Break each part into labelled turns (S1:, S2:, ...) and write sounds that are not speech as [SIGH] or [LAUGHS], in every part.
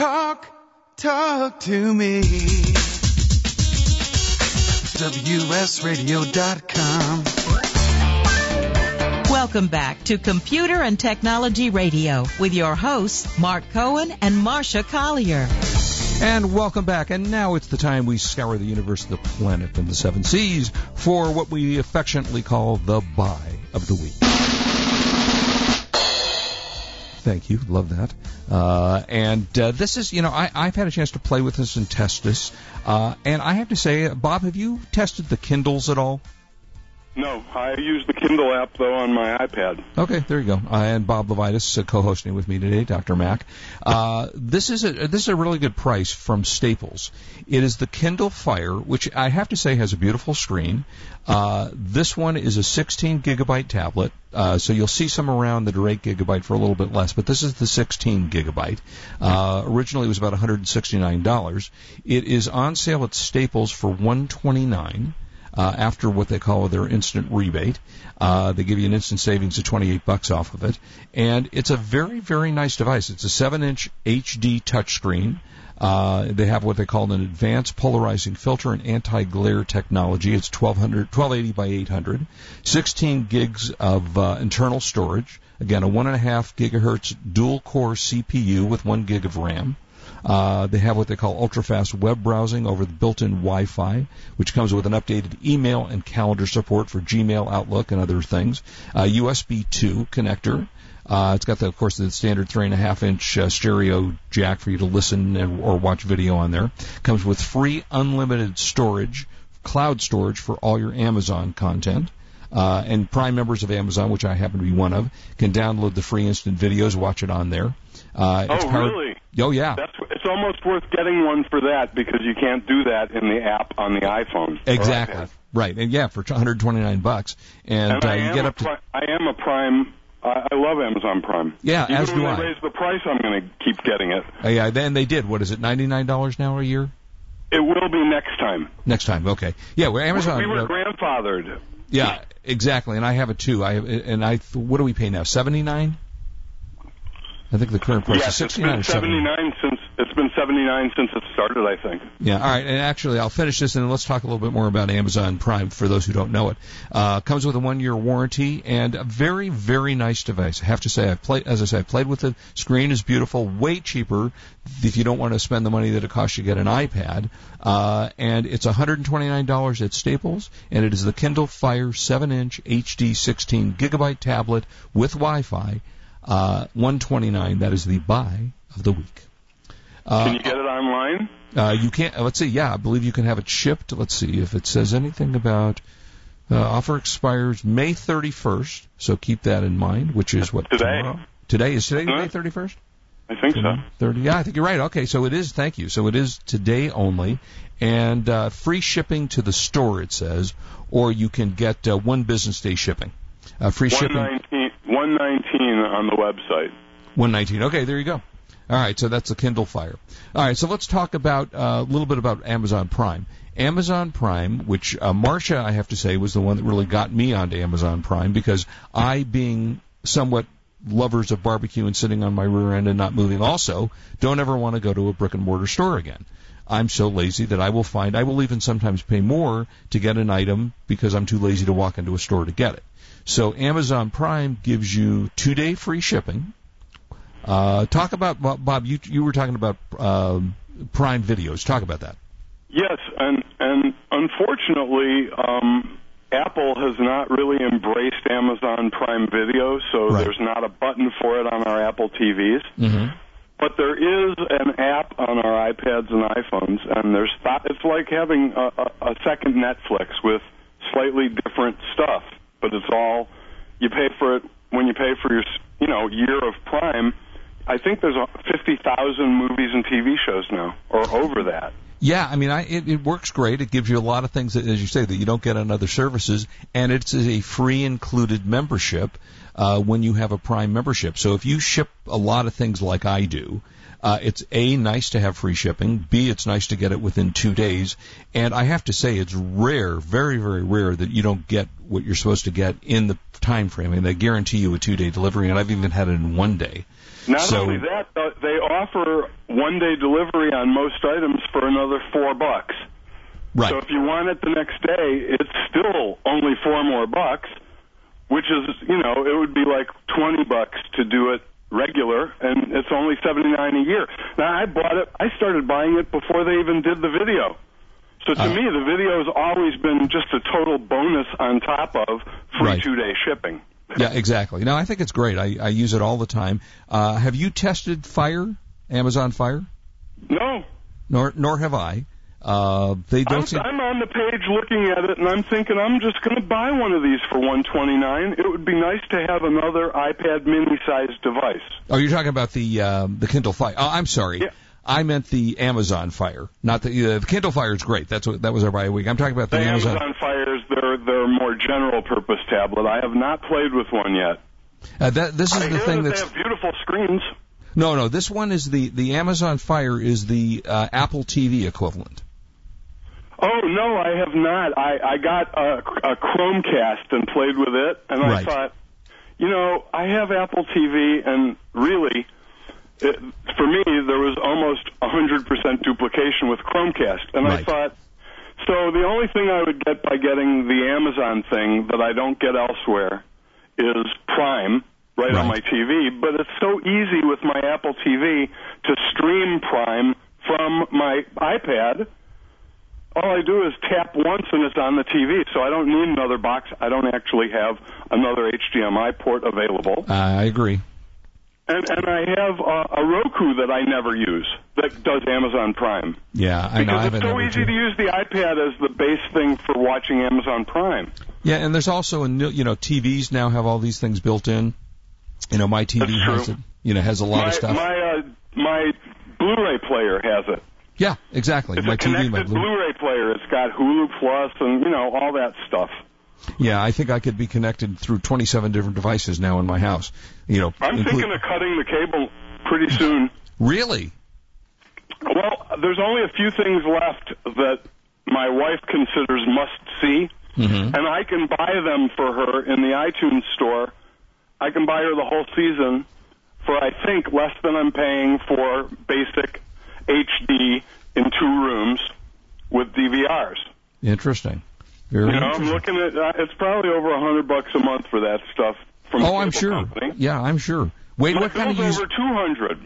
S1: Talk, talk to me. WSRadio.com.
S2: Welcome back to Computer and Technology Radio with your hosts, Mark Cohen and Marsha Collier.
S3: And welcome back. And now it's the time we scour the universe, the planet, and the seven seas for what we affectionately call the buy of the week. Thank you. Love that. Uh, and uh, this is, you know, I, I've had a chance to play with this and test this. Uh, and I have to say, Bob, have you tested the Kindles at all?
S4: No, I use the Kindle app though on my iPad.
S3: Okay, there you go. Uh, and Bob Levitus uh, co-hosting with me today, Dr. Mac. Uh, this is a this is a really good price from Staples. It is the Kindle Fire, which I have to say has a beautiful screen. Uh, this one is a 16 gigabyte tablet, uh, so you'll see some around that are 8 gigabyte for a little bit less, but this is the 16 gigabyte. Uh, originally, it was about 169 dollars. It is on sale at Staples for 129 uh, after what they call their instant rebate. Uh, they give you an instant savings of 28 bucks off of it, and it's a very very nice device. It's a 7-inch HD touchscreen. Uh, they have what they call an advanced polarizing filter and anti-glare technology. It's 1200, 1280 by 800, 16 gigs of uh, internal storage. Again, a one and a half gigahertz dual core CPU with one gig of RAM. Uh, they have what they call ultra-fast web browsing over the built-in Wi-Fi, which comes with an updated email and calendar support for Gmail, Outlook, and other things. Uh, USB 2 connector. Uh, it's got, the, of course, the standard three and a half inch uh, stereo jack for you to listen and, or watch video on there. Comes with free unlimited storage, cloud storage for all your Amazon content. Uh, and Prime members of Amazon, which I happen to be one of, can download the free instant videos, watch it on there.
S4: Uh, oh, powered, really?
S3: Oh, yeah.
S4: That's, it's almost worth getting one for that because you can't do that in the app on the iPhone.
S3: Exactly. Right, and yeah, for 129 bucks, and,
S4: and
S3: uh, you get up to.
S4: Pri- I am a Prime. I, I love Amazon Prime.
S3: Yeah,
S4: Even
S3: as
S4: when
S3: do
S4: they
S3: I.
S4: raise the price, I'm going to keep getting it.
S3: Uh, yeah, then they did. What is it? Ninety-nine dollars now a year.
S4: It will be next time.
S3: Next time, okay. Yeah, well, Amazon.
S4: We were
S3: uh,
S4: grandfathered.
S3: Yeah, exactly, and I have it too. I have, and I. What do we pay now? Seventy-nine. I think the current price is sixty-nine.
S4: It's been seventy-nine since it's been seventy-nine since it started. I think.
S3: Yeah. All right. And actually, I'll finish this and let's talk a little bit more about Amazon Prime for those who don't know it. Uh, comes with a one-year warranty and a very, very nice device. I have to say, I've played, as I say, I've played with it. Screen is beautiful, way cheaper if you don't want to spend the money that it costs you to get an iPad. Uh, and it's $129 at Staples, and it is the Kindle Fire 7-inch HD 16 gigabyte tablet with Wi-Fi. Uh, 129. That is the buy of the week.
S4: Uh, can you get it online?
S3: Uh, you can't. Let's see. Yeah, I believe you can have it shipped. Let's see if it says anything about. Uh, offer expires May 31st, so keep that in mind. Which is what
S4: today.
S3: Tomorrow? Today is today May 31st.
S4: I think so.
S3: 30. Yeah, I think you're right. Okay, so it is. Thank you. So it is today only, and uh, free shipping to the store. It says, or you can get uh, one business day shipping. Uh, free shipping.
S4: 119, 119 on the website.
S3: 119. Okay, there you go. All right, so that's the Kindle Fire. All right, so let's talk about uh, a little bit about Amazon Prime. Amazon Prime, which uh, Marsha, I have to say, was the one that really got me onto Amazon Prime because I, being somewhat lovers of barbecue and sitting on my rear end and not moving, also don't ever want to go to a brick and mortar store again. I'm so lazy that I will find I will even sometimes pay more to get an item because I'm too lazy to walk into a store to get it. So Amazon Prime gives you two day free shipping. Uh, talk about Bob. You you were talking about um, Prime videos. Talk about that.
S4: Yes, and and unfortunately, um, Apple has not really embraced Amazon Prime Video, so
S3: Right.
S4: there's not a button for it on our Apple TVs.
S3: Mm-hmm.
S4: But there is an app on our iPads and iPhones, and there's th- it's like having a, a, a second Netflix with slightly different stuff, but it's all you pay for it when you pay for your you know year of Prime. I think there's a 50,000 movies and TV shows now, or over that.
S3: Yeah, I mean, I, it, it works great. It gives you a lot of things, that, as you say, that you don't get on other services, and it's a free included membership uh, when you have a Prime membership. So if you ship a lot of things like I do, uh, it's a nice to have free shipping. B, it's nice to get it within two days. And I have to say, it's rare, very, very rare that you don't get what you're supposed to get in the time frame. And they guarantee you a two day delivery, and I've even had it in one day.
S4: Not
S3: So-
S4: only that, uh, they offer one day delivery on most items for another four bucks.
S3: Right.
S4: So if you want it the next day, it's still only four more bucks, which is, you know, it would be like 20 bucks to do it regular, and it's only 79 a year. Now, I bought it, I started buying it before they even did the video. So to
S3: Uh.
S4: me, the video has always been just a total bonus on top of free
S3: Right.
S4: two-day shipping.
S3: Yeah, exactly. No, I think it's great. I, I use it all the time. Uh, have you tested Fire, Amazon Fire?
S4: No,
S3: Nor nor have I. Uh, they don't
S4: I'm,
S3: seem.
S4: I'm on the page looking at it, and I'm thinking I'm just going to buy one of these for 129. It would be nice to have another iPad mini-sized device.
S3: Oh, you're talking about the um, the Kindle Fire. Oh, I'm sorry.
S4: Yeah.
S3: I meant the Amazon Fire, not the uh, the Kindle Fire is great. That's what that was our a week. I'm talking about the,
S4: The
S3: Amazon.
S4: Amazon Fires, they're they're more general purpose tablet. I have not played with one yet.
S3: Uh, that this is
S4: I
S3: the thing
S4: that
S3: that's
S4: they have beautiful screens.
S3: no no. This one is the the Amazon Fire is the uh, Apple TV equivalent.
S4: Oh no, I have not. I I got a, a Chromecast and played with it, and I thought, you know, I have Apple TV, and really, it, for me, there was almost 100% duplication with Chromecast, and I thought. So the only thing I would get by getting the Amazon thing that I don't get elsewhere is Prime right, on my TV, but it's so easy with my Apple TV to stream Prime from my iPad. All I do is tap once and it's on the TV, so I don't need another box. I don't actually have another HDMI port available.
S3: I agree.
S4: And, and I have uh, a Roku that I never use that does Amazon Prime.
S3: Yeah, I know.
S4: Because it's so easy to use the iPad as the base thing for watching Amazon Prime.
S3: Yeah, and there's also a new, you know TVs now have all these things built in. You know, my TV has it. You know, has a lot
S4: my
S3: of stuff.
S4: my uh, my Blu-ray player has it.
S3: Yeah, exactly.
S4: It's
S3: my
S4: a
S3: TV, my Blu-
S4: Blu-ray player. It's got Hulu Plus and you know all that stuff.
S3: Yeah, I think I could be connected through 27 different devices now in my house. You know,
S4: I'm
S3: include-
S4: thinking of cutting the cable pretty soon.
S3: really.
S4: Well, there's only a few things left that my wife considers must see,
S3: Mm-hmm.
S4: and I can buy them for her in the iTunes store. I can buy her the whole season for I think less than I'm paying for basic HD in two rooms with DVRs.
S3: Interesting. Very
S4: You know, I'm looking at uh, it's probably over a hundred bucks a month for that stuff from
S3: oh, I'm sure.
S4: company.
S3: Yeah, I'm sure. Wait,
S4: My
S3: what kind of use?
S4: over two hundred.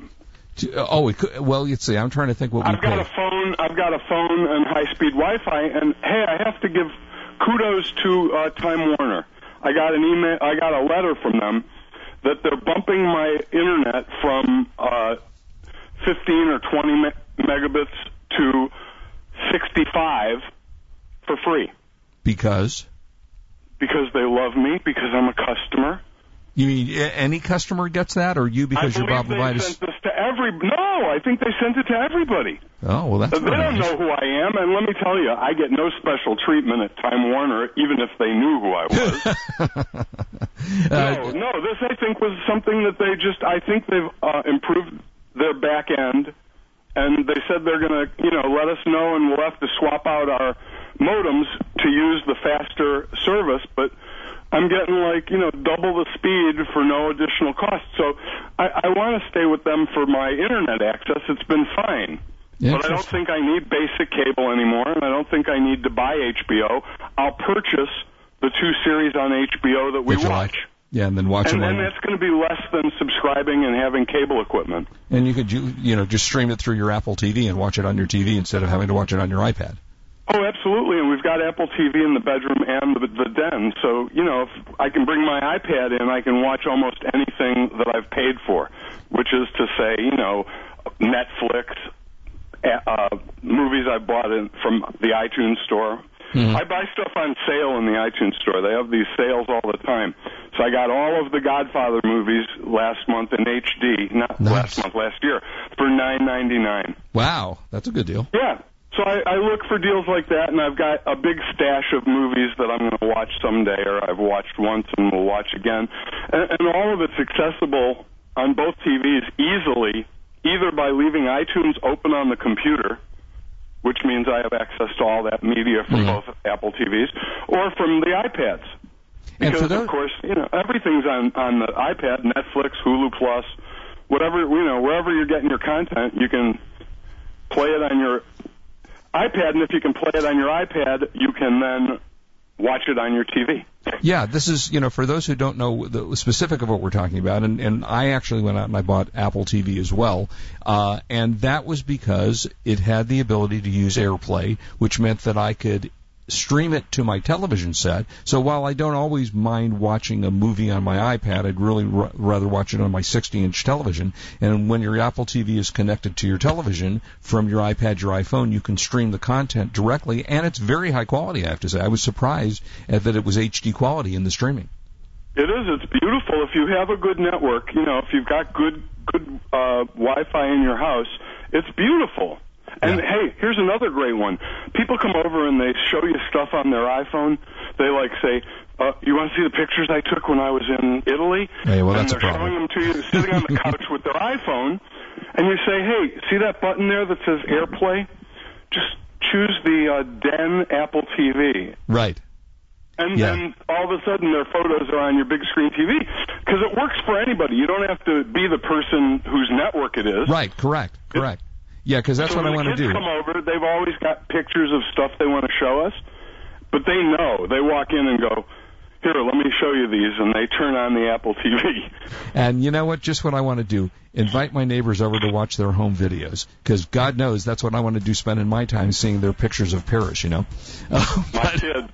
S3: to- oh, it could, well, let's see. I'm trying to think what we
S4: I've got
S3: pay.
S4: a phone. I've got a phone and high-speed Wi-Fi. And hey, I have to give kudos to uh, Time Warner. I got an email. I got a letter from them that they're bumping my internet from uh, 15 or 20 me- megabits to 65 for free
S3: because
S4: because they love me because I'm a customer.
S3: you mean any customer gets that, or you because you're Bob Levitus?
S4: sent this to every. No, I think they sent it to everybody.
S3: Oh, well, that's
S4: They don't
S3: nice.
S4: know who I am, and let me tell you, I get no special treatment at Time Warner, even if they knew who I was. [LAUGHS] no,
S3: Uh,
S4: no, this I think was something that they just. I think they've uh, improved their back end, and they said they're going to, you know, let us know, and we'll have to swap out our modems to use the faster service, but. I'm getting like you know double the speed for no additional cost. So I, I want to stay with them for my internet access. It's been fine. But I don't think I need basic cable anymore, and I don't think I need to buy HBO. I'll purchase the two series on HBO that we watch.
S3: like. Yeah, and then watch
S4: And
S3: them
S4: then
S3: on.
S4: that's going to be less than subscribing and having cable equipment.
S3: And you could you, you know just stream it through your Apple TV and watch it on your TV instead of having to watch it on your iPad.
S4: Oh, absolutely. And we've got Apple TV in the bedroom and the, the den. So, you know, if I can bring my iPad in, I can watch almost anything that I've paid for, which is to say, you know, Netflix, uh, movies I bought in from the iTunes store. Mm-hmm. I buy stuff on sale in the iTunes store. They have these sales all the time. So I got all of the Godfather movies last month in HD, not
S3: Nice.
S4: last month, last year, for nine ninety nine.
S3: Wow, that's a good deal.
S4: Yeah. So I, I look for deals like that, and I've got a big stash of movies that I'm going to watch someday, or I've watched once and will watch again. And, and all of it's accessible on both TVs easily, either by leaving iTunes open on the computer, which means I have access to all that media from
S3: Mhm.
S4: both Apple TVs, or from the iPads. Because
S3: those,
S4: of course, you know everything's on on the iPad, Netflix, Hulu Plus, whatever you know, wherever you're getting your content, you can play it on your iPad, and if you can play it on your iPad, you can then watch it on your TV.
S3: Yeah, this is, you know, for those who don't know the specific of what we're talking about, and, and I actually went out and I bought Apple TV as well, uh, and that was because it had the ability to use AirPlay, which meant that I could stream it to my television set. So while I don't always mind watching a movie on my iPad, I'd really r- rather watch it on my 60-inch television. And when your Apple TV is connected to your television from your iPad, your iPhone, you can stream the content directly, and it's very high quality. I have to say, I was surprised at that it was HD quality in the streaming.
S4: It is. It's beautiful. If you have a good network, you know, if you've got good good uh, Wi-Fi in your house, it's beautiful. And
S3: Yeah.
S4: hey, here's another great one. People come over and they show you stuff on their iPhone. They like say, uh, "You want to see the pictures I took when I was in Italy?"
S3: Yeah, well,
S4: and
S3: that's a
S4: they're
S3: problem.
S4: showing them to you sitting on the [LAUGHS] couch with their iPhone, and you say, "Hey, see that button there that says AirPlay? Just choose the uh, Den Apple TV."
S3: Right.
S4: And
S3: Yeah.
S4: then all of a sudden their photos are on your big screen TV because it works for anybody. You don't have to be the person whose network it is.
S3: Right. Correct. Correct. Yeah, because that's
S4: so
S3: what I want to do.
S4: come over, they've always got pictures of stuff they want to show us, but they know. They walk in and go, "Here, let me show you these," and they turn on the Apple TV. [LAUGHS]
S3: And you know what? Just what I want to do. Invite my neighbors over to watch their home videos. Because God knows that's what I want to do spending my time seeing their pictures of Paris, you know? [LAUGHS]
S4: My kids,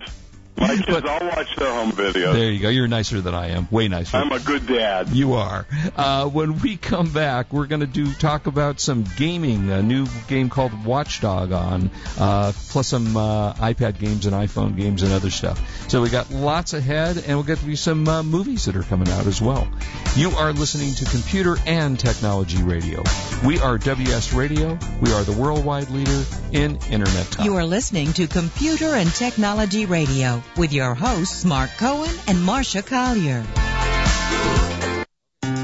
S4: my kids,
S3: But-
S4: all watch their home videos.
S3: there you go. You're nicer than I am. Way nicer.
S4: I'm a good dad.
S3: You are. Uh, when we come back, we're going to do talk about some gaming, a new game called Watchdog on, uh, plus some uh, iPad games and iPhone games and other stuff. So we got lots ahead, and we'll get to be some uh, movies that are coming out as well. You are listening to Computer and Technology Radio. We are WS Radio. We are the worldwide leader in Internet talk.
S2: You are listening to Computer and Technology Radio with your hosts Mark Cohen and Marsha Collier.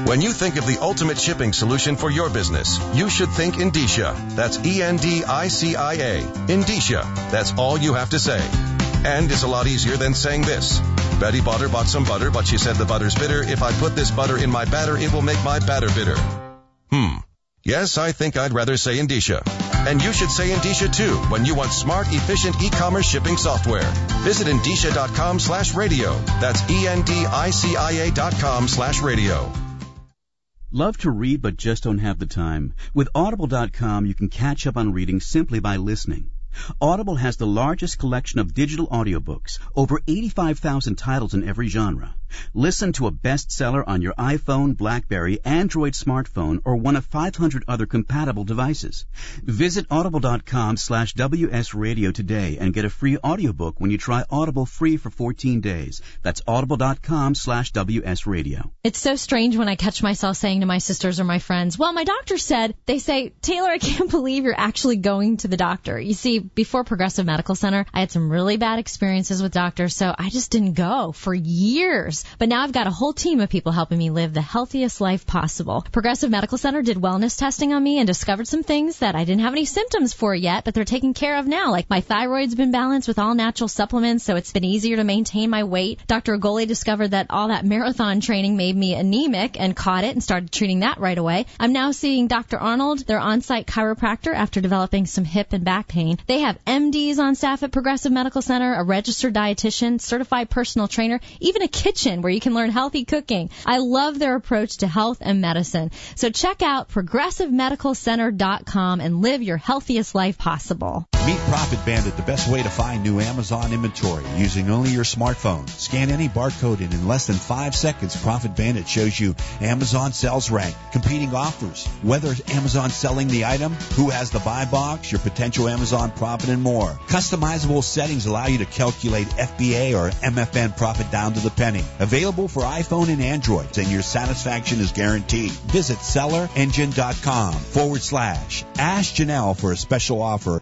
S5: When you think of the ultimate shipping solution for your business, you should think Endicia. That's E E-N-D-I-C-I-A. Endicia. That's all you have to say. And it's a lot easier than saying this. Betty Butter bought some butter, but she said the butter's bitter. If I put this butter in my batter, it will make my batter bitter. Hmm. Yes, I think I'd rather say Endicia. And you should say Endicia too when you want smart, efficient e-commerce shipping software. Visit Endicia.com slash radio. That's E-N-D-I-C-I-A dot com slash radio.
S6: Love to read but just don't have the time? With Audible.com, you can catch up on reading simply by listening. Audible has the largest collection of digital audiobooks, over 85,000 titles in every genre. Listen to a bestseller on your iPhone, Blackberry, Android smartphone, or one of 500 other compatible devices. Visit audible.com slash wsradio today and get a free audiobook when you try Audible free for 14 days. That's audible.com slash wsradio.
S7: It's so strange when I catch myself saying to my sisters or my friends, well, my doctor said, they say, Taylor, I can't [LAUGHS] believe you're actually going to the doctor. You see, before Progressive Medical Center, I had some really bad experiences with doctors, so I just didn't go for years. But now I've got a whole team of people helping me live the healthiest life possible. Progressive Medical Center did wellness testing on me and discovered some things that I didn't have any symptoms for yet, but they're taken care of now. Like my thyroid's been balanced with all natural supplements, so it's been easier to maintain my weight. Dr. Agoli discovered that all that marathon training made me anemic and caught it and started treating that right away. I'm now seeing Dr. Arnold, their on-site chiropractor, after developing some hip and back pain. They have MDs on staff at Progressive Medical Center, a registered dietitian, certified personal trainer, even a kitchen where you can learn healthy cooking. I love their approach to health and medicine. So check out progressivemedicalcenter.com and live your healthiest life possible.
S8: Meet Profit Bandit, the best way to find new Amazon inventory using only your smartphone. Scan any barcode and in less than five seconds, Profit Bandit shows you Amazon sales rank, competing offers, whether Amazon selling the item, who has the buy box, your potential Amazon profit, and more. Customizable settings allow you to calculate FBA or MFN profit down to the penny. Available for iPhone and Android, and your satisfaction is guaranteed. Visit sellerengine.com forward slash. Ask Janelle for a special offer.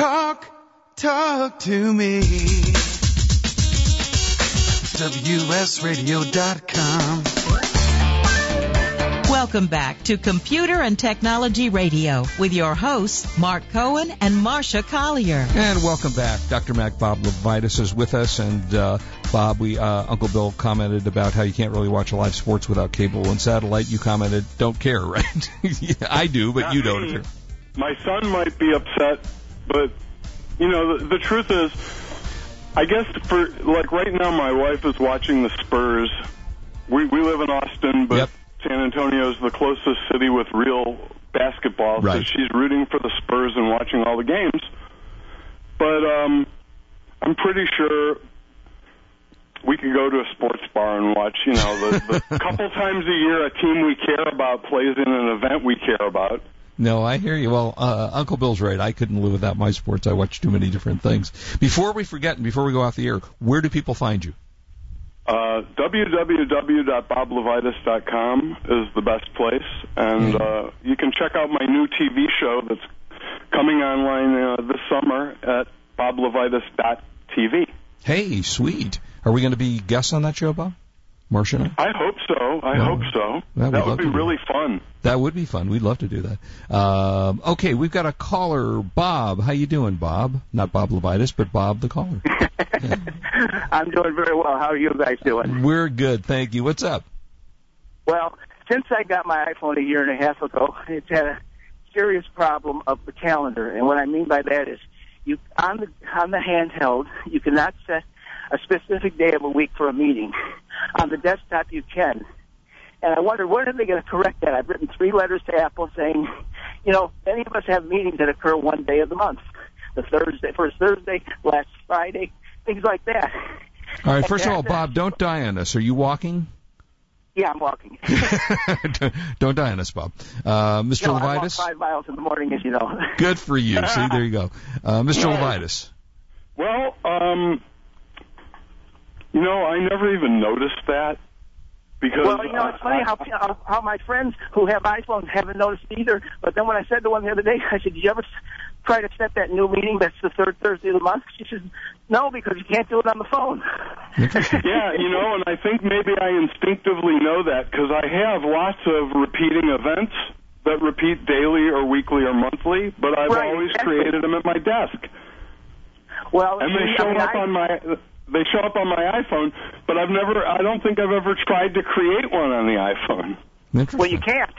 S1: Talk, talk to me. WSRadio.com.
S2: Welcome back to Computer and Technology Radio with your hosts, Mark Cohen and Marsha Collier.
S3: And welcome back. Dr. Mac Bob Levitus is with us. And uh, Bob, we uh, Uncle Bill commented about how you can't really watch live sports without cable and satellite. You commented, don't care, [LAUGHS] right? yeah, [LAUGHS] I do, but
S4: Not
S3: you don't.
S4: me.
S3: care.
S4: My son might be upset, but you know the, the truth is, I guess for like right now, my wife is watching the Spurs. We we live in Austin, but
S3: Yep.
S4: San Antonio is the closest city with real basketball, so
S3: Right.
S4: she's rooting for the Spurs and watching all the games. But um, I'm pretty sure we could go to a sports bar and watch. You know, the, the [LAUGHS] couple times a year a team we care about plays in an event we care about.
S3: No, I hear you. Well, uh, Uncle Bill's right. I couldn't live without my sports. I watch too many different things. Before we forget and before we go off the air, where do people find you?
S4: Uh, www.boblevitus.com is the best place, and uh, you can check out my new TV show that's coming online uh, this summer at boblevitus.tv.
S3: Hey, sweet. Are we going to be guests on that show, Bob? Marsha and I?
S4: I hope so. I
S3: Well,
S4: hope so.
S3: well,
S4: that would be
S3: to do
S4: really fun.
S3: That would be fun. We'd love to do that. Um, okay, we've got a caller, Bob. How you doing, Bob? Not Bob Levitus, but Bob the caller. [LAUGHS]
S9: I'm doing very well. How are you guys doing?
S3: We're good, thank you. What's up?
S9: Well, since I got my iPhone a year and a half ago, it's had a serious problem of the calendar. And what I mean by that is, you on the on the handheld, you cannot set a specific day of a week for a meeting. On the desktop, you can. And I wonder when are they going to correct that? I've written three letters to Apple saying, you know, any of us have meetings that occur one day of the month, the Thursday, first Thursday, last Friday, things like that.
S3: All right, first of all, Bob, don't die on us. Are you walking?
S9: Yeah, I'm walking. [LAUGHS]
S3: don't die on us, Bob. Uh, Mr.
S9: No, I walk
S3: Levitus?
S9: five miles in the morning, as you know.
S3: Good for you. See, there you go. Uh, Mr. [LAUGHS] Levitus.
S4: Well, um, you know, I never even noticed that because
S9: Well, you know, it's funny how, how how my friends who have iPhones haven't noticed either. But then when I said to one the other day, [LAUGHS] I said, "Did you ever try to set that new meeting that's the third Thursday of the month?" She said, "No, because you can't do it on the phone."
S4: yeah, you know, and I think maybe I instinctively know that because I have lots of repeating events that repeat daily or weekly or monthly, but I've
S9: Right,
S4: always
S9: exactly.
S4: created them at my desk.
S9: Well,
S4: and they
S9: I
S4: show
S9: mean,
S4: up
S9: I-
S4: on my they show up on my iPhone, but I've never I don't think I've ever tried to create one on the iPhone.
S9: Well, you can't.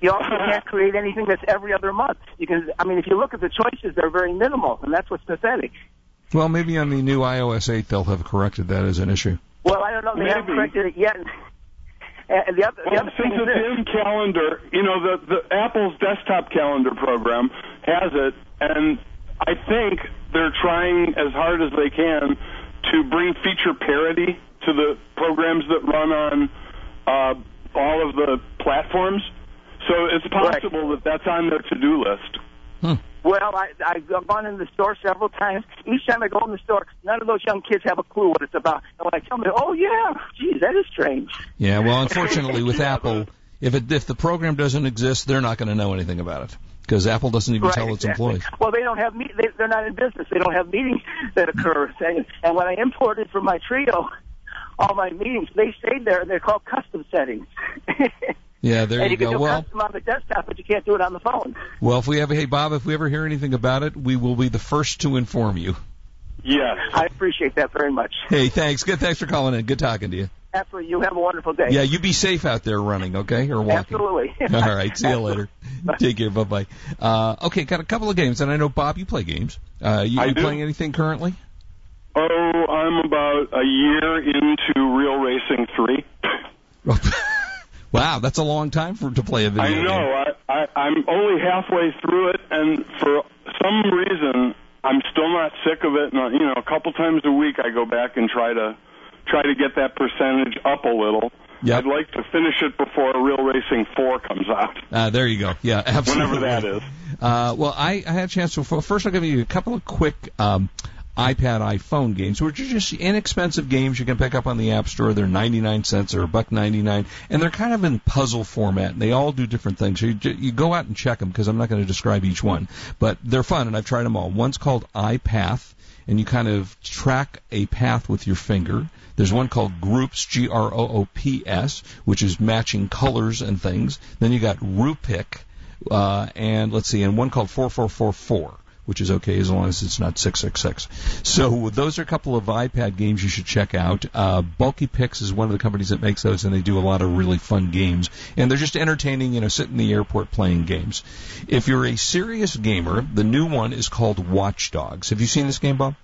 S9: You also [LAUGHS] can't create anything that's every other month. You can. I mean, if you look at the choices, they're very minimal, and that's what's pathetic.
S3: Well, maybe on the new iOS 8 they'll have corrected that as an issue.
S9: Well, I don't know. They haven't
S4: Maybe.
S9: corrected it yet. Uh, and the other, the
S4: Well,
S9: other
S4: since
S9: thing is
S4: it's
S9: this.
S4: in calendar, you know, the, the Apple's desktop calendar program has it, and I think they're trying as hard as they can to bring feature parity to the programs that run on uh, all of the platforms. So it's possible that that's on their to-do list.
S9: Well, I, I've gone in the store several times. Each time I go in the store, none of those young kids have a clue what it's about. And when I tell them, oh yeah, geez, that is strange.
S3: Yeah, well, unfortunately with Apple, if it, if the program doesn't exist, they're not going to know anything about it because Apple doesn't even
S9: Right,
S3: tell its
S9: exactly.
S3: employees.
S9: Well, they don't have me. They, they're not in business. They don't have meetings that occur. [LAUGHS] And, and when I imported from my Treo, all my meetings, they stayed there, and they're called custom settings. [LAUGHS]
S3: Yeah, there
S9: and
S3: you
S9: you can
S3: go.
S9: do
S3: Well,
S9: custom on the desktop, but you can't do it on the phone.
S3: well, if we ever, hey Bob, if we ever hear anything about it, we will be the first to inform you.
S4: Yes.
S9: I appreciate that very much.
S3: Hey, thanks. Good. Thanks for calling in. Good talking to you.
S9: Absolutely. you have a wonderful day.
S3: Yeah, you be safe out there running, okay, or walking.
S9: Absolutely. [LAUGHS]
S3: All right. See you later. Take care. Bye bye. Uh, okay, got a couple of games, and I know Bob, you play games. Uh, you,
S4: I
S3: you
S4: do.
S3: playing anything currently?
S4: Oh, I'm about a year into Real Racing 3. [LAUGHS]
S3: Wow, that's a long time for to play a video
S4: I
S3: game.
S4: I, I I'm only halfway through it, and for some reason, I'm still not sick of it. And you know, a couple times a week, I go back and try to try to get that percentage up a little.
S3: Yep.
S4: I'd like to finish it before a Real Racing 4 comes out,
S3: Uh, [LAUGHS] there you go. Yeah, absolutely.
S4: whenever that is.
S3: Uh, well, I, I had a chance to. First, I'll give you a couple of quick um, iPad, iPhone games, which are just inexpensive games you can pick up on the App Store. They're 99 cents or a buck 99, and they're kind of in puzzle format, and they all do different things. So you, you go out and check them because I'm not going to describe each one, but they're fun, and I've tried them all. One's called iPath, and you kind of track a path with your finger. There's one called Groops, G R O O P S, which is matching colors and things. Then you got Rupic, uh, and let's see, and one called 4444 which is okay as long as it's not 666. So those are a couple of iPad games you should check out. Uh, BulkyPix is one of the companies that makes those, and they do a lot of really fun games. And they're just entertaining, you know, sit in the airport playing games. If you're a serious gamer, the new one is called Watch Dogs. Have you seen this game, Bob?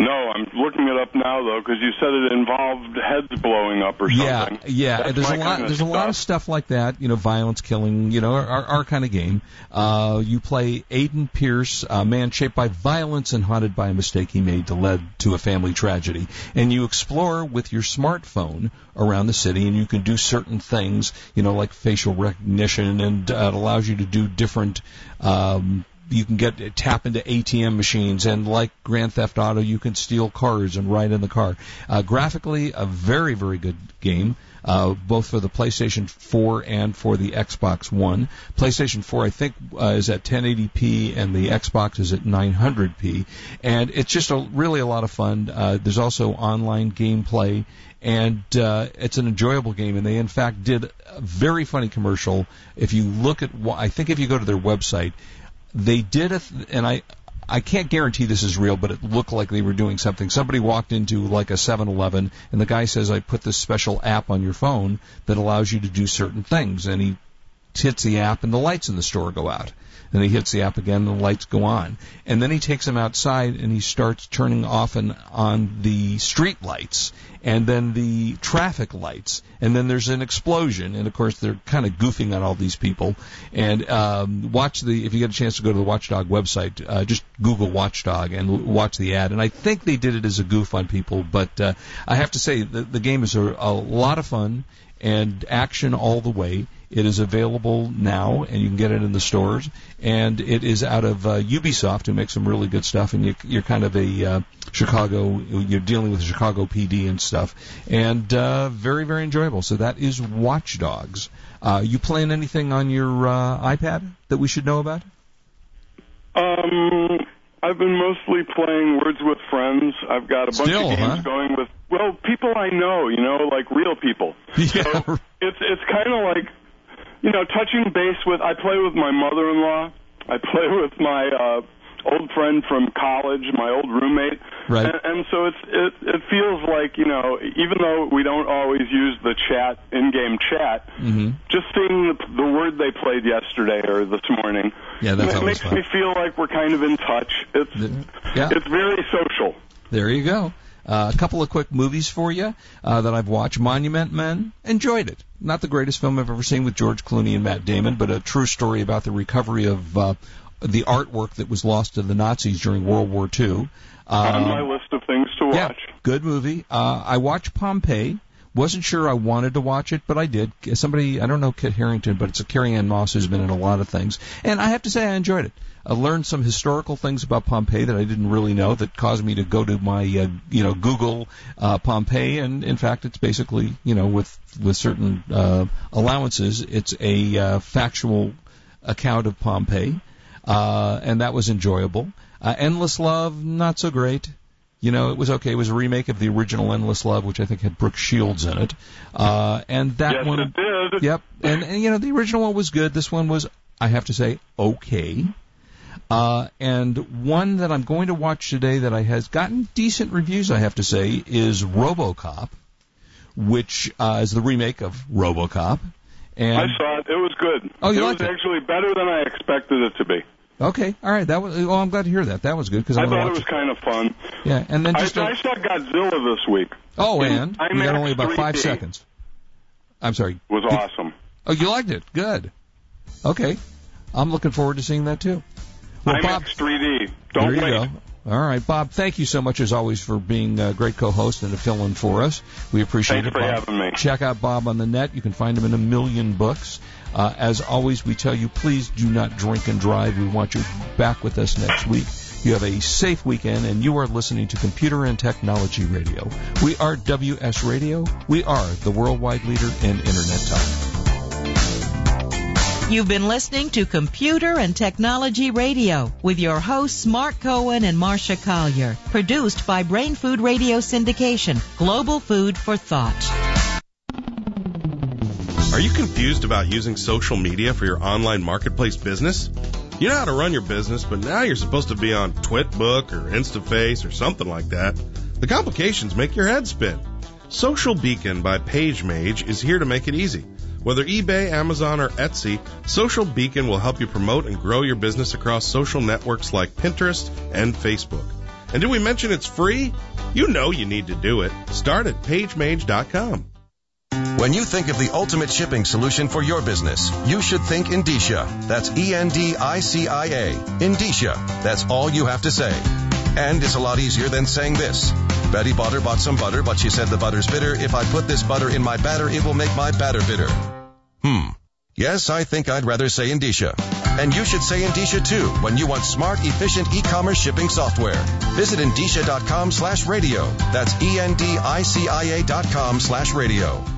S4: No, I'm looking it up now though because you said it involved heads blowing up or
S3: Yeah,
S4: something.
S3: yeah.
S4: That's
S3: there's a lot.
S4: kind of
S3: There's a lot of
S4: stuff.
S3: stuff like that. You know, violence, killing. You know, our, our kind of game. Uh, you play Aiden Pearce, a man shaped by violence and haunted by a mistake he made to lead to a family tragedy. And you explore with your smartphone around the city, and you can do certain things. You know, like facial recognition, and uh, it allows you to do different. Um, you can get tap into ATM machines, and like Grand Theft Auto, you can steal cars and ride in the car. Uh, graphically, a very very good game. Uh, both for the PlayStation 4 and for the Xbox One. PlayStation 4, I think, uh, is at 1080p, and the Xbox is at 900p. And it's just a, really a lot of fun. Uh, there's also online gameplay, and uh, it's an enjoyable game. And they, in fact, did a very funny commercial. If you look at, I think if you go to their website, they did a, th- and I, I can't guarantee this is real, but it looked like they were doing something. Somebody walked into like a 7-Eleven, and the guy says, "I put this special app on your phone that allows you to do certain things," and he hits the app, and the lights in the store go out. Then he hits the app again, and the lights go on. And then he takes him outside, and he starts turning off and on the street lights, and then the traffic lights, and then there's an explosion. And of course, they're kind of goofing on all these people. And um, watch the if you get a chance to go to the Watchdog website, uh, just Google Watchdog and watch the ad. And I think they did it as a goof on people, but uh, I have to say the, the game is a, a lot of fun and action all the way. It is available now, and you can get it in the stores. And it is out of uh, Ubisoft, who makes some really good stuff. And you, you're kind of a uh, Chicago, you're dealing with Chicago PD and stuff, and uh, very, very enjoyable. So that is Watch Dogs. Uh, you playing anything on your uh, iPad that we should know about?
S4: Um, I've been mostly playing Words with Friends. I've got a bunch
S3: Still,
S4: of games
S3: huh?
S4: going with well, people I know, you know, like real people. [LAUGHS]
S3: Yeah.
S4: So it's it's kind of like you know, touching base with. I play with my mother-in-law. I play [LAUGHS] with my uh, old friend from college, my old roommate.
S3: Right.
S4: And, and so it's it it feels like you know, even though we don't always use the chat in-game chat,
S3: Mm-hmm.
S4: just seeing the, the word they played yesterday or this morning.
S3: Yeah, that's
S4: it makes
S3: fun.
S4: me feel like we're kind of in touch. It's
S3: Yeah.
S4: it's very social.
S3: There you go. Uh, a couple of quick movies for you uh, that I've watched. Monument Men, enjoyed it. Not the greatest film I've ever seen with George Clooney and Matt Damon, but a true story about the recovery of uh, the artwork that was lost to the Nazis during World War II.
S4: on
S3: Uh,
S4: my list of things to watch.
S3: yeah, good movie. Uh, I watched Pompeii. Wasn't sure I wanted to watch it, but I did. Somebody, I don't know Kit Harington, but it's a Carrie-Anne Moss who's been in a lot of things, and I have to say I enjoyed it. I learned some historical things about Pompeii that I didn't really know that caused me to go to my, uh, you know, Google uh, Pompeii, and in fact, it's basically, you know, with with certain uh, allowances, it's a uh, factual account of Pompeii, uh, and that was enjoyable. Uh, Endless Love, not so great. You know, it was okay. It was a remake of the original Endless Love, which I think had Brooke Shields in it. Uh, and that
S4: yes,
S3: one,
S4: it did.
S3: yep. And, and you know, the original one was good. This one was, I have to say, okay. Uh, and one that I'm going to watch today that I has gotten decent reviews, I have to say, is RoboCop, which uh, is the remake of RoboCop. And
S4: I saw it. It was good.
S3: Oh, you
S4: it
S3: liked
S4: was
S3: it?
S4: actually better than I expected it to be.
S3: okay, all right, that was. Oh, I'm glad to hear that. That was good because
S4: I
S3: going
S4: thought it was
S3: watch
S4: kind of fun.
S3: Yeah, and then just. a-
S4: I saw Godzilla this week.
S3: oh,
S4: in
S3: and you got only about five
S4: 3D.
S3: seconds. I'm sorry.
S4: was awesome.
S3: Oh, you liked it. Good. Okay. I'm looking forward to seeing that too. Well,
S4: IMAX
S3: Bob,
S4: 3D. Don't
S3: there you
S4: wait.
S3: go. All right, Bob. Thank you so much as always for being a great co-host and a fill-in for us. We appreciate
S4: Thanks
S3: it.
S4: for
S3: Bob.
S4: having me.
S3: Check out Bob on the net. You can find him in a million books. Uh, as always, we tell you please do not drink and drive. We want you back with us next week. You have a safe weekend, and you are listening to Computer and Technology Radio. We are WS Radio. We are the worldwide leader in Internet talk.
S2: You've been listening to Computer and Technology Radio with your hosts Mark Cohen and Marsha Collier. Produced by Brain Food Radio Syndication, Global Food for Thought.
S10: Are you confused about using social media for your online marketplace business? You know how to run your business, but now you're supposed to be on Twitbook or InstaFace or something like that. The complications make your head spin. Social Beacon by PageMage is here to make it easy. Whether eBay, Amazon, or Etsy, Social Beacon will help you promote and grow your business across social networks like Pinterest and Facebook. And did we mention it's free? You know you need to do it. Start at pagemage.com.
S5: When you think of the ultimate shipping solution for your business, you should think Endicia. That's E N D I C I A. Endicia. That's all you have to say. And it's a lot easier than saying this. Betty Butter bought some butter, but she said the butter's bitter. If I put this butter in my batter, it will make my batter bitter. Hmm. Yes, I think I'd rather say Endicia. And you should say Endicia too when you want smart, efficient e-commerce shipping software. Visit Endicia.com slash radio. That's E-N-D-I-C-I-A dot com slash radio.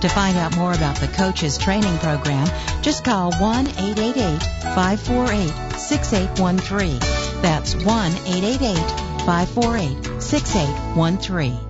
S2: To find out more about the coach's Training Program, just call 1-888-548-6813. That's 1-888-548-6813.